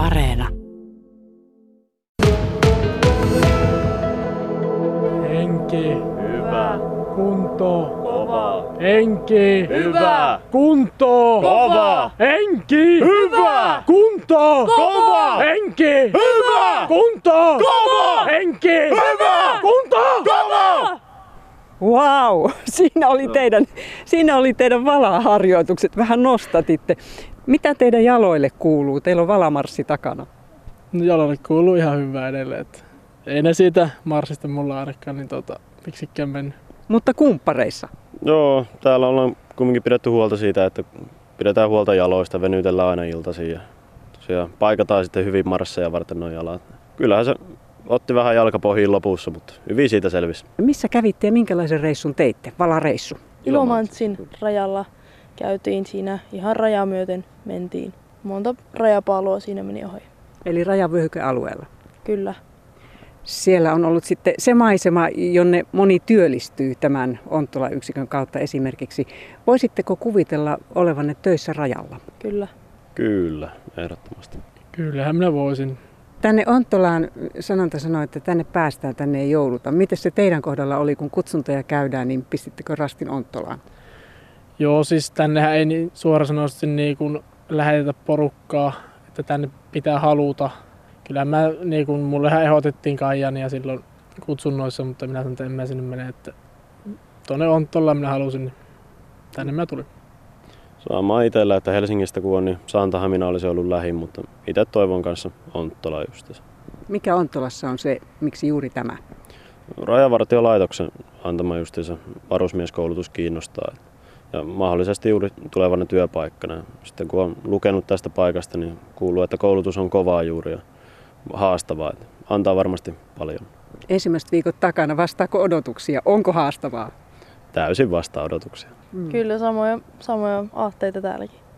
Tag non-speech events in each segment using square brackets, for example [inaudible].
Areena. Henki, Hyvä. kunto, Kova. henki, Hyvä. kunto, Kova. henki, Hyvä. kunto, Kova. henki, Hyvä. kunto, Kova. henki, Hyvä. kunto. Kova. Wow, [laughs] siinä oli teidän, siinä oli teidän valaharjoitukset. Vähän nostatitte. Mitä teidän jaloille kuuluu? Teillä on valamarssi takana. No, jalalle kuuluu ihan hyvää edelleen. Että ei ne siitä marssista mulla ainakaan, niin tota, miksikään mennyt. Mutta kumppareissa. Joo, täällä ollaan kumminkin pidetty huolta siitä, että pidetään huolta jaloista, venytellään aina iltaisin ja tosiaan paikataan sitten hyvin marsseja varten nuo jalat. Kyllähän se otti vähän jalkapohjiin lopussa, mutta hyvin siitä selvisi. Missä kävitte ja minkälaisen reissun teitte? Valareissu. Ilomantsin rajalla käytiin siinä ihan rajaa myöten mentiin. Monta rajapaloa siinä meni ohi. Eli rajavyöhykealueella. Kyllä. Siellä on ollut sitten se maisema, jonne moni työllistyy tämän Onttola-yksikön kautta esimerkiksi. Voisitteko kuvitella olevanne töissä rajalla? Kyllä. Kyllä, ehdottomasti. Kyllähän minä voisin. Tänne Onttolaan sanonta sanoi, että tänne päästään, tänne ei jouduta. Miten se teidän kohdalla oli, kun kutsuntoja käydään, niin pistittekö rastin Onttolaan? Joo, siis tännehän ei niin suorasanoisesti niin kuin lähetetä porukkaa, että tänne pitää haluta. Kyllä mä, niin kuin, mullehan ehdotettiin Kaijania silloin kutsunnoissa, mutta minä sanoin, että en mä sinne mene, että tuonne Onttolla minä halusin, niin tänne mä tulin. Sama itsellä, että Helsingistä kun on, niin Santahamina olisi ollut lähin, mutta itse toivon kanssa Onttola justiinsa. Mikä Onttolassa on se, miksi juuri tämä? Rajavartiolaitoksen antama justiinsa varusmieskoulutus kiinnostaa. Ja mahdollisesti juuri tulevana työpaikkana. Sitten kun on lukenut tästä paikasta, niin kuuluu, että koulutus on kovaa juuri ja haastavaa. Että antaa varmasti paljon. Ensimmäiset viikot takana, vastaako odotuksia? Onko haastavaa? Täysin vasta odotuksia. Mm. Kyllä samoja, samoja aatteita täälläkin.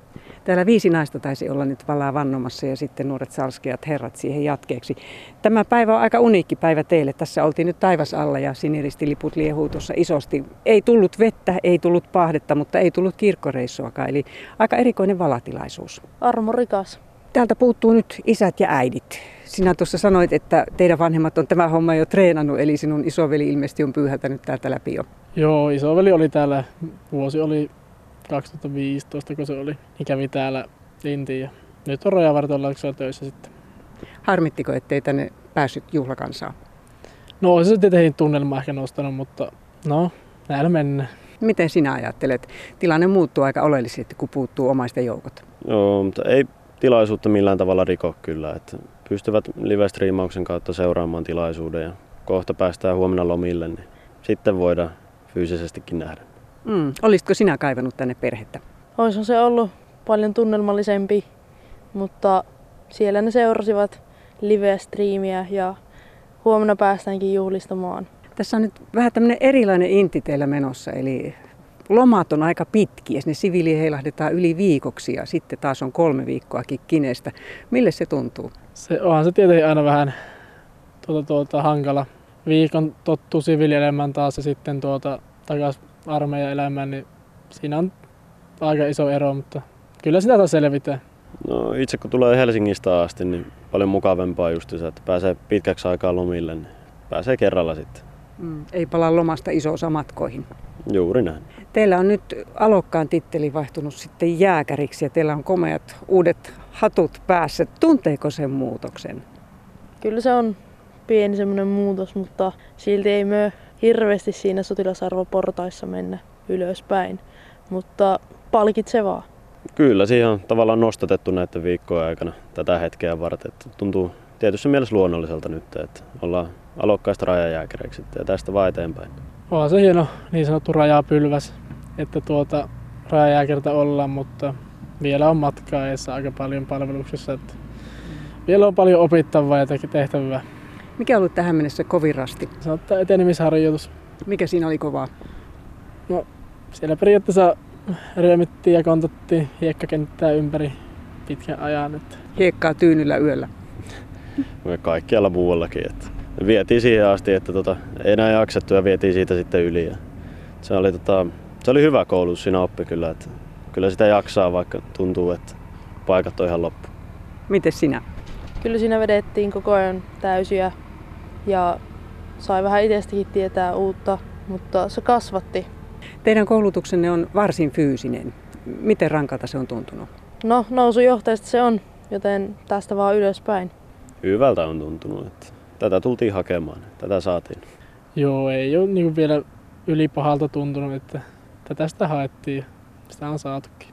Täällä viisi naista taisi olla nyt valaa vannomassa ja sitten nuoret salskeat herrat siihen jatkeeksi. Tämä päivä on aika uniikki päivä teille. Tässä oltiin nyt taivas alla ja siniristiliput liehuu tuossa isosti. Ei tullut vettä, ei tullut pahdetta, mutta ei tullut kirkkoreissuakaan. Eli aika erikoinen valatilaisuus. Armo rikas. Täältä puuttuu nyt isät ja äidit. Sinä tuossa sanoit, että teidän vanhemmat on tämä homma jo treenannut, eli sinun isoveli ilmeisesti on pyyhältänyt täältä läpi jo. Joo, isoveli oli täällä, vuosi oli 2015, kun se oli, niin kävi täällä Intiin ja nyt on rajavartiolaitoksella töissä sitten. Harmittiko, ettei tänne päässyt juhlakansaa? No olisi se tietenkin tunnelma ehkä nostanut, mutta no, näillä mennään. Miten sinä ajattelet? Tilanne muuttuu aika oleellisesti, kun puuttuu omaisten joukot. Joo, mutta ei tilaisuutta millään tavalla riko kyllä. Että pystyvät live-striimauksen kautta seuraamaan tilaisuuden ja kohta päästään huomenna lomille, niin sitten voidaan fyysisestikin nähdä. Mm. Olisitko sinä kaivannut tänne perhettä? Olisi se ollut paljon tunnelmallisempi, mutta siellä ne seurasivat live-striimiä ja huomenna päästäänkin juhlistamaan. Tässä on nyt vähän tämmöinen erilainen inti teillä menossa, eli lomat on aika pitkiä. Ne siviili heilahdetaan yli viikoksi ja sitten taas on kolme viikkoakin kineestä. Mille se tuntuu? Se onhan se tietenkin aina vähän tuota, tuota, hankala. Viikon tottuu siviilielämään taas ja sitten tuota, takaisin armeijan elämään, niin siinä on aika iso ero, mutta kyllä sitä taas selvitään. No itse kun tulee Helsingistä asti, niin paljon mukavempaa just se, että pääsee pitkäksi aikaa lomille, niin pääsee kerralla sitten. Mm. Ei pala lomasta iso osa matkoihin. Juuri näin. Teillä on nyt alokkaan titteli vaihtunut sitten jääkäriksi ja teillä on komeat uudet hatut päässä. Tunteeko sen muutoksen? Kyllä se on pieni semmoinen muutos, mutta silti ei myö hirveästi siinä sotilasarvoportaissa mennä ylöspäin. Mutta palkitsevaa. Kyllä, siihen on tavallaan nostatettu näiden viikkojen aikana tätä hetkeä varten. Että tuntuu tietyssä mielessä luonnolliselta nyt, että ollaan alokkaista rajajääkäreiksi ja tästä vaan eteenpäin. Onhan se hieno niin sanottu rajapylväs, että tuota rajajääkärtä ollaan, mutta vielä on matkaa edessä aika paljon palveluksessa. Että vielä on paljon opittavaa ja tehtävää. Mikä on ollut tähän mennessä kovin rasti? Sanotaan etenemisharjoitus. Mikä siinä oli kovaa? No, siellä periaatteessa ryömittiin ja kontattiin hiekkakenttää ympäri pitkän ajan. Että Hiekkaa tyynyllä yöllä. Me kaikkialla muuallakin. Että vietiin siihen asti, että tota, ei enää jaksettu ja vietiin siitä sitten yli. Ja se, oli, tota, se oli hyvä koulutus siinä oppi kyllä. Että kyllä sitä jaksaa, vaikka tuntuu, että paikat on ihan loppu. Miten sinä? Kyllä siinä vedettiin koko ajan täysiä ja sai vähän itsestäkin tietää uutta, mutta se kasvatti. Teidän koulutuksenne on varsin fyysinen. Miten rankalta se on tuntunut? No, nousujohteesta se on, joten tästä vaan ylöspäin. Hyvältä on tuntunut, että tätä tultiin hakemaan, tätä saatiin. Joo, ei ole niin vielä ylipahalta tuntunut, että tätä sitä haettiin. Sitä on saatukin.